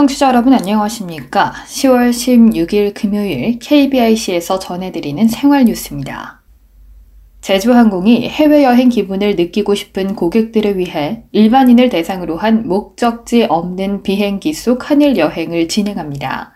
청취자 여러분 안녕하십니까? 10월 16일 금요일 KBIC에서 전해드리는 생활 뉴스입니다. 제주항공이 해외여행 기분을 느끼고 싶은 고객들을 위해 일반인을 대상으로 한 목적지 없는 비행기 속 한일 여행을 진행합니다.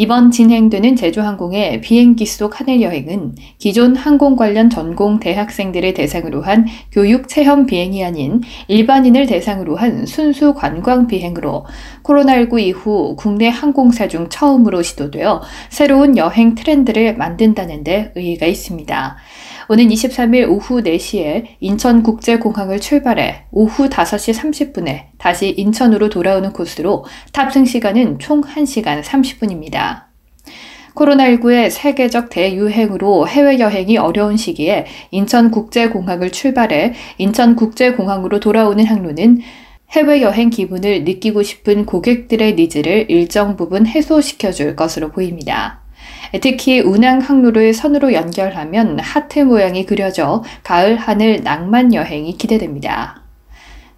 이번 진행되는 제주항공의 비행기 속 하늘 여행은 기존 항공 관련 전공 대학생들을 대상으로 한 교육 체험 비행이 아닌 일반인을 대상으로 한 순수 관광 비행으로 코로나19 이후 국내 항공사 중 처음으로 시도되어 새로운 여행 트렌드를 만든다는 데 의의가 있습니다. 오는 23일 오후 4시에 인천국제공항을 출발해 오후 5시 30분에 다시 인천으로 돌아오는 코스로 탑승 시간은 총 1시간 30분입니다. 코로나19의 세계적 대유행으로 해외여행이 어려운 시기에 인천국제공항을 출발해 인천국제공항으로 돌아오는 항로는 해외여행 기분을 느끼고 싶은 고객들의 needs를 일정 부분 해소시켜줄 것으로 보입니다. 특히 운항 항로를 선으로 연결하면 하트 모양이 그려져 가을 하늘 낭만 여행이 기대됩니다.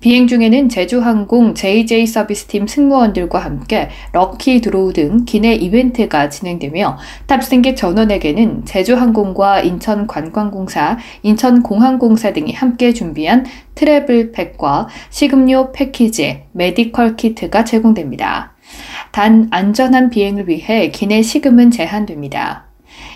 비행 중에는 제주항공 JJ 서비스팀 승무원들과 함께 lucky draw 등 기내 이벤트가 진행되며 탑승객 전원에게는 제주항공과 인천관광공사, 인천공항공사 등이 함께 준비한 travel pack과 식음료 패키지, medical kit가 제공됩니다. 단 안전한 비행을 위해 기내 식음은 제한됩니다.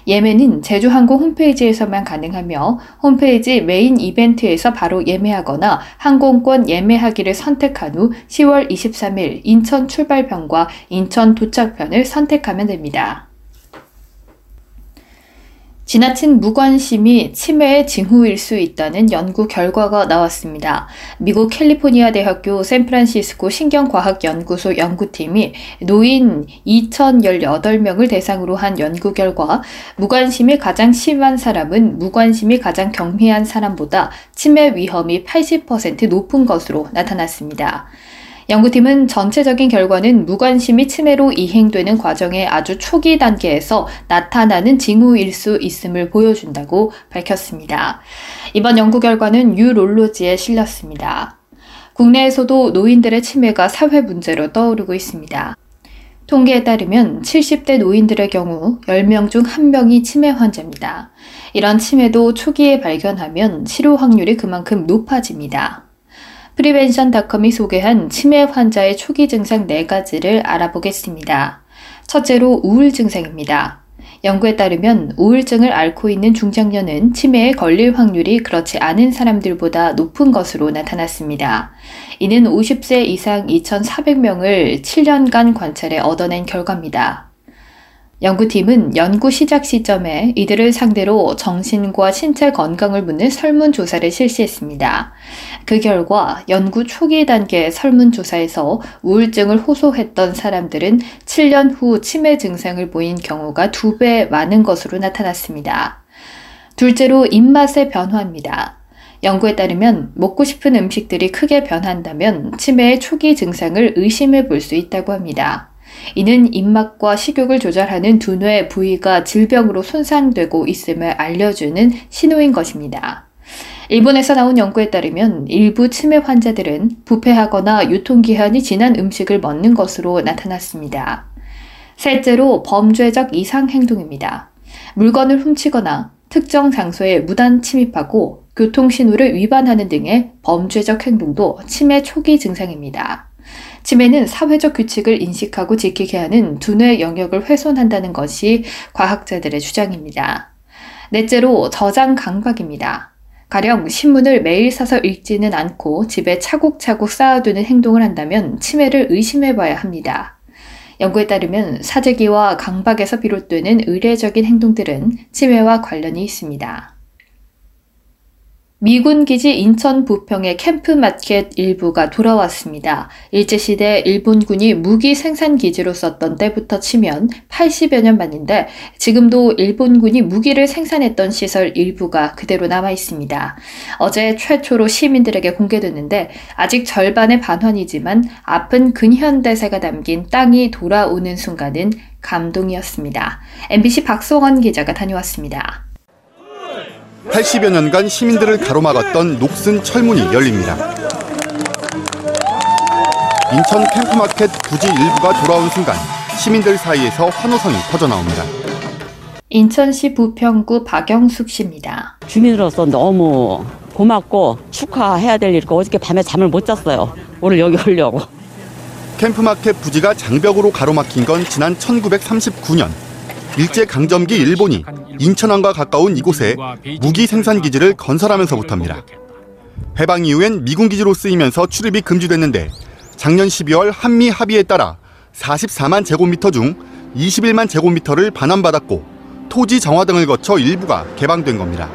예매는 제주항공 홈페이지에서만 가능하며 홈페이지 메인 이벤트에서 바로 예매하거나 항공권 예매하기를 선택한 후 10월 23일 인천 출발편과 인천 도착편을 선택하면 됩니다. 지나친 무관심이 치매의 징후일 수 있다는 연구 결과가 나왔습니다. 미국 캘리포니아 대학교 샌프란시스코 신경과학연구소 연구팀이 노인 2,018명을 대상으로 한 연구 결과 무관심이 가장 심한 사람은 무관심이 가장 경미한 사람보다 치매 위험이 80% 높은 것으로 나타났습니다. 연구팀은 전체적인 결과는 무관심이 치매로 이행되는 과정의 아주 초기 단계에서 나타나는 징후일 수 있음을 보여준다고 밝혔습니다. 이번 연구 결과는 유롤로지에 실렸습니다. 국내에서도 노인들의 치매가 사회 문제로 떠오르고 있습니다. 통계에 따르면 70대 노인들의 경우 10명 중 1명이 치매 환자입니다. 이런 치매도 초기에 발견하면 치료 확률이 그만큼 높아집니다. 프리벤션닷컴이 소개한 치매 환자의 초기 증상 4가지를 알아보겠습니다. 첫째로 우울 증상입니다. 연구에 따르면 우울증을 앓고 있는 중장년은 치매에 걸릴 확률이 그렇지 않은 사람들보다 높은 것으로 나타났습니다. 이는 50세 이상 2,400명을 7년간 관찰해 얻어낸 결과입니다. 연구팀은 연구 시작 시점에 이들을 상대로 정신과 신체 건강을 묻는 설문조사를 실시했습니다. 그 결과 연구 초기 단계 설문조사에서 우울증을 호소했던 사람들은 7년 후 치매 증상을 보인 경우가 2배 많은 것으로 나타났습니다. 둘째로 입맛의 변화입니다. 연구에 따르면 먹고 싶은 음식들이 크게 변한다면 치매의 초기 증상을 의심해 볼 수 있다고 합니다. 이는 입맛과 식욕을 조절하는 두뇌 부위가 질병으로 손상되고 있음을 알려주는 신호인 것입니다. 일본에서 나온 연구에 따르면 일부 치매 환자들은 부패하거나 유통기한이 지난 음식을 먹는 것으로 나타났습니다. 셋째로 범죄적 이상 행동입니다. 물건을 훔치거나 특정 장소에 무단 침입하고 교통신호를 위반하는 등의 범죄적 행동도 치매 초기 증상입니다. 치매는 사회적 규칙을 인식하고 지키게 하는 두뇌 영역을 훼손한다는 것이 과학자들의 주장입니다. 넷째로 저장 강박입니다. 가령 신문을 매일 사서 읽지는 않고 집에 차곡차곡 쌓아두는 행동을 한다면 치매를 의심해 봐야 합니다. 연구에 따르면 사재기와 강박에서 비롯되는 의례적인 행동들은 치매와 관련이 있습니다. 미군 기지 인천 부평의 캠프 마켓 일부가 돌아왔습니다. 일제시대 일본군이 무기 생산 기지로 썼던 때부터 치면 80여 년 만인데 지금도 일본군이 무기를 생산했던 시설 일부가 그대로 남아 있습니다. 어제 최초로 시민들에게 공개됐는데 아직 절반의 반환이지만 아픈 근현대사가 담긴 땅이 돌아오는 순간은 감동이었습니다. MBC 박성원 기자가 다녀왔습니다. 80여 년간 시민들을 가로막았던 녹슨 철문이 열립니다. 인천 캠프마켓 부지 일부가 돌아온 순간 시민들 사이에서 환호성이 터져나옵니다. 인천시 부평구 박영숙 씨입니다. 주민으로서 너무 고맙고 축하해야 될 일이고 어저께 밤에 잠을 못 잤어요. 오늘 여기 오려고. 캠프마켓 부지가 장벽으로 가로막힌 건 지난 1939년 일제 강점기 일본이 인천항과 가까운 이곳에 무기 생산 기지를 건설하면서부터입니다. 해방 이후엔 미군 기지로 쓰이면서 출입이 금지됐는데 작년 12월 한미 합의에 따라 44만 제곱미터 중 21만 제곱미터를 반환받았고 토지 정화 등을 거쳐 일부가 개방된 겁니다.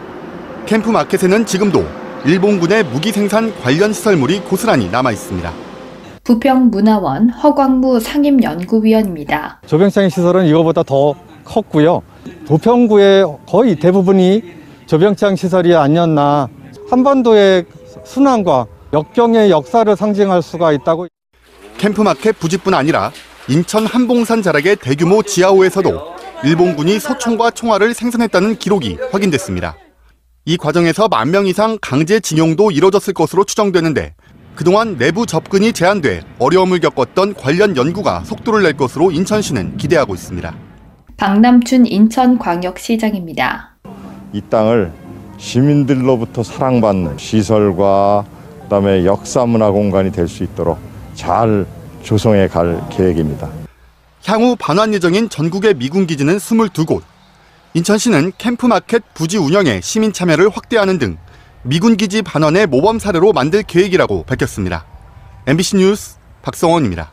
캠프 마켓에는 지금도 일본군의 무기 생산 관련 시설물이 고스란히 남아 있습니다. 부평문화원 허광무 상임연구위원입니다. 조병창 시설은 이거보다 더 컸고요. 부평구의 거의 대부분이 조병창 시설이 아니었나. 한반도의 순환과 역경의 역사를 상징할 수가 있다고. 캠프마켓 부지뿐 아니라 인천 한봉산 자락의 대규모 지하호에서도 일본군이 소총과 총알을 생산했다는 기록이 확인됐습니다. 이 과정에서 만 명 이상 강제 징용도 이뤄졌을 것으로 추정되는데 그동안 내부 접근이 제한돼 어려움을 겪었던 관련 연구가 속도를 낼 것으로 인천시는 기대하고 있습니다. 박남춘 인천광역시장입니다. 이 땅을 시민들로부터 사랑받는 시설과 그다음에 역사문화 공간이 될 수 있도록 잘 조성해 갈 계획입니다. 향후 반환 예정인 전국의 미군 기지는 22곳. 인천시는 캠프마켓 부지 운영에 시민 참여를 확대하는 등 미군 기지 반환의 모범 사례로 만들 계획이라고 밝혔습니다. MBC 뉴스 박성원입니다.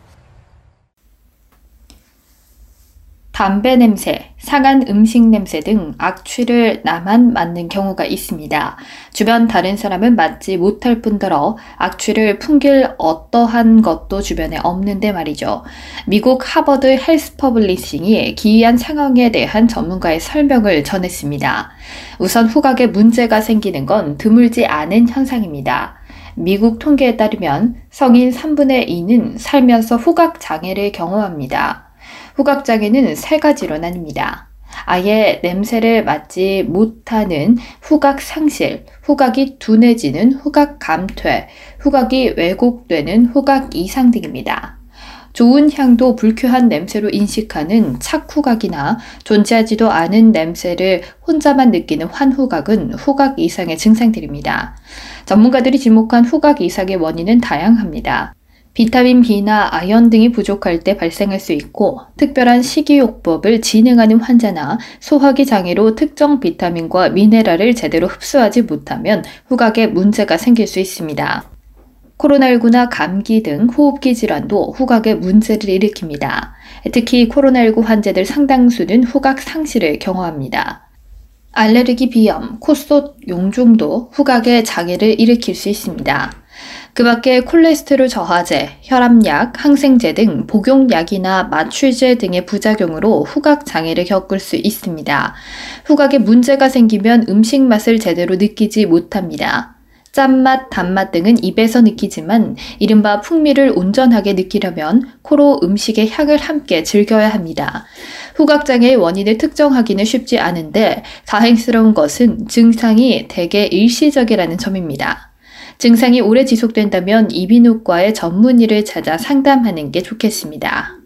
담배 냄새, 상한 음식 냄새 등 악취를 나만 맡는 경우가 있습니다. 주변 다른 사람은 맡지 못할 뿐더러 악취를 풍길 어떠한 것도 주변에 없는데 말이죠. 미국 Harvard Health Publishing이 기이한 상황에 대한 전문가의 설명을 전했습니다. 우선 후각에 문제가 생기는 건 드물지 않은 현상입니다. 미국 통계에 따르면 성인 3분의 2는 살면서 후각 장애를 경험합니다. 후각장애는 세 가지로 나뉩니다. 아예 냄새를 맡지 못하는 후각 상실, 후각이 둔해지는 후각 감퇴, 후각이 왜곡되는 후각 이상 등입니다. 좋은 향도 불쾌한 냄새로 인식하는 착후각이나 존재하지도 않은 냄새를 혼자만 느끼는 환후각은 후각 이상의 증상들입니다. 전문가들이 지목한 후각 이상의 원인은 다양합니다. 비타민 B나 아연 등이 부족할 때 발생할 수 있고 특별한 식이요법을 진행하는 환자나 소화기 장애로 특정 비타민과 미네랄을 제대로 흡수하지 못하면 후각에 문제가 생길 수 있습니다. 코로나19나 감기 등 호흡기 질환도 후각에 문제를 일으킵니다. 특히 코로나19 환자들 상당수는 후각 상실을 경험합니다. 알레르기 비염, 콧속 용종도 후각에 장애를 일으킬 수 있습니다. 그 밖에 콜레스테롤 저하제, 혈압약, 항생제 등 복용약이나 마취제 등의 부작용으로 후각 장애를 겪을 수 있습니다. 후각에 문제가 생기면 음식 맛을 제대로 느끼지 못합니다. 짠맛, 단맛 등은 입에서 느끼지만 이른바 풍미를 온전하게 느끼려면 코로 음식의 향을 함께 즐겨야 합니다. 후각장애의 원인을 특정하기는 쉽지 않은데 다행스러운 것은 증상이 대개 일시적이라는 점입니다. 증상이 오래 지속된다면 이비인후과의 전문의를 찾아 상담하는 게 좋겠습니다.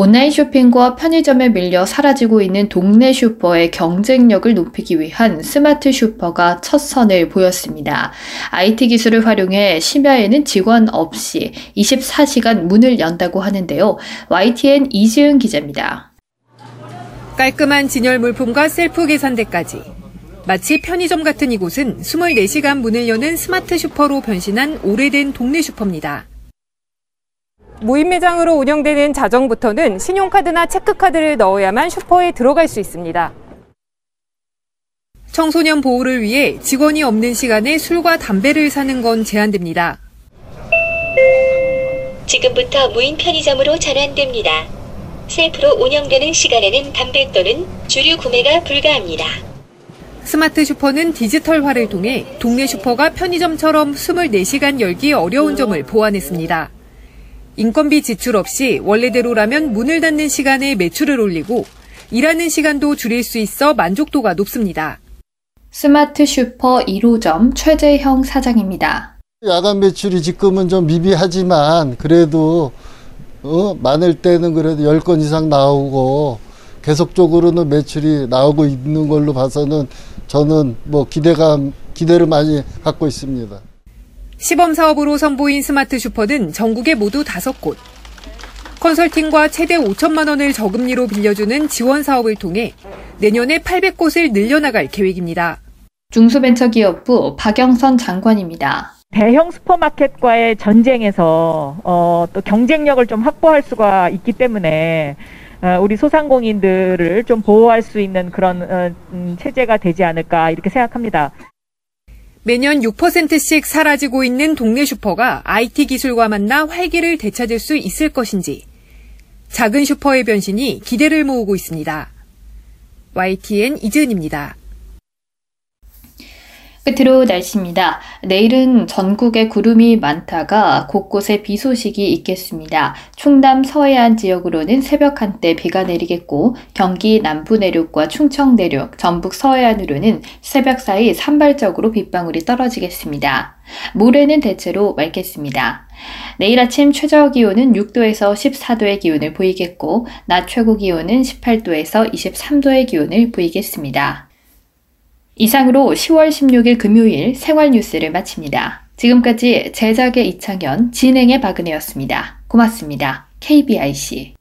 온라인 쇼핑과 편의점에 밀려 사라지고 있는 동네 슈퍼의 경쟁력을 높이기 위한 스마트 슈퍼가 첫 선을 보였습니다. IT 기술을 활용해 심야에는 직원 없이 24시간 문을 연다고 하는데요. YTN 이지은 기자입니다. 깔끔한 진열 물품과 셀프 계산대까지 마치 편의점 같은 이곳은 24시간 문을 여는 스마트 슈퍼로 변신한 오래된 동네 슈퍼입니다. 무인 매장으로 운영되는 자정부터는 신용카드나 체크카드를 넣어야만 슈퍼에 들어갈 수 있습니다. 청소년 보호를 위해 직원이 없는 시간에 술과 담배를 사는 건 제한됩니다. 지금부터 무인 편의점으로 전환됩니다. 셀프로 운영되는 시간에는 담배 또는 주류 구매가 불가합니다. 스마트 슈퍼는 디지털화를 통해 동네 슈퍼가 편의점처럼 24시간 열기 어려운 점을 보완했습니다. 인건비 지출 없이 원래대로라면 문을 닫는 시간에 매출을 올리고 일하는 시간도 줄일 수 있어 만족도가 높습니다. 스마트 슈퍼 1호점 최재형 사장입니다. 야간 매출이 지금은 좀 미비하지만 그래도 어, 많을 때는 그래도 10건 이상 나오고 계속적으로는 매출이 나오고 있는 걸로 봐서는 저는 뭐 기대감 기대를 많이 갖고 있습니다. 시범 사업으로 선보인 스마트 슈퍼는 전국에 모두 5곳. 컨설팅과 최대 5천만 원을 저금리로 빌려주는 지원 사업을 통해 내년에 800곳을 늘려나갈 계획입니다. 중소벤처기업부 박영선 장관입니다. 대형 슈퍼마켓과의 전쟁에서 어, 또 경쟁력을 좀 확보할 수가 있기 때문에 어, 우리 소상공인들을 좀 보호할 수 있는 그런 어, 음, 체제가 되지 않을까 이렇게 생각합니다. 매년 6%씩 사라지고 있는 동네 슈퍼가 IT 기술과 만나 활기를 되찾을 수 있을 것인지 작은 슈퍼의 변신이 기대를 모으고 있습니다. YTN 이지은입니다. 끝으로 날씨입니다. 내일은 전국에 구름이 많다가 곳곳에 비 소식이 있겠습니다. 충남 서해안 지역으로는 새벽 한때 비가 내리겠고 경기 남부 내륙과 충청 내륙, 전북 서해안으로는 새벽 사이 산발적으로 빗방울이 떨어지겠습니다. 모레는 대체로 맑겠습니다. 내일 아침 최저 기온은 6도에서 14도의 기온을 보이겠고 낮 최고 기온은 18도에서 23도의 기온을 보이겠습니다. 이상으로 10월 16일 금요일 생활 뉴스를 마칩니다. 지금까지 제작의 이창현, 진행의 박은혜였습니다. 고맙습니다. KBIC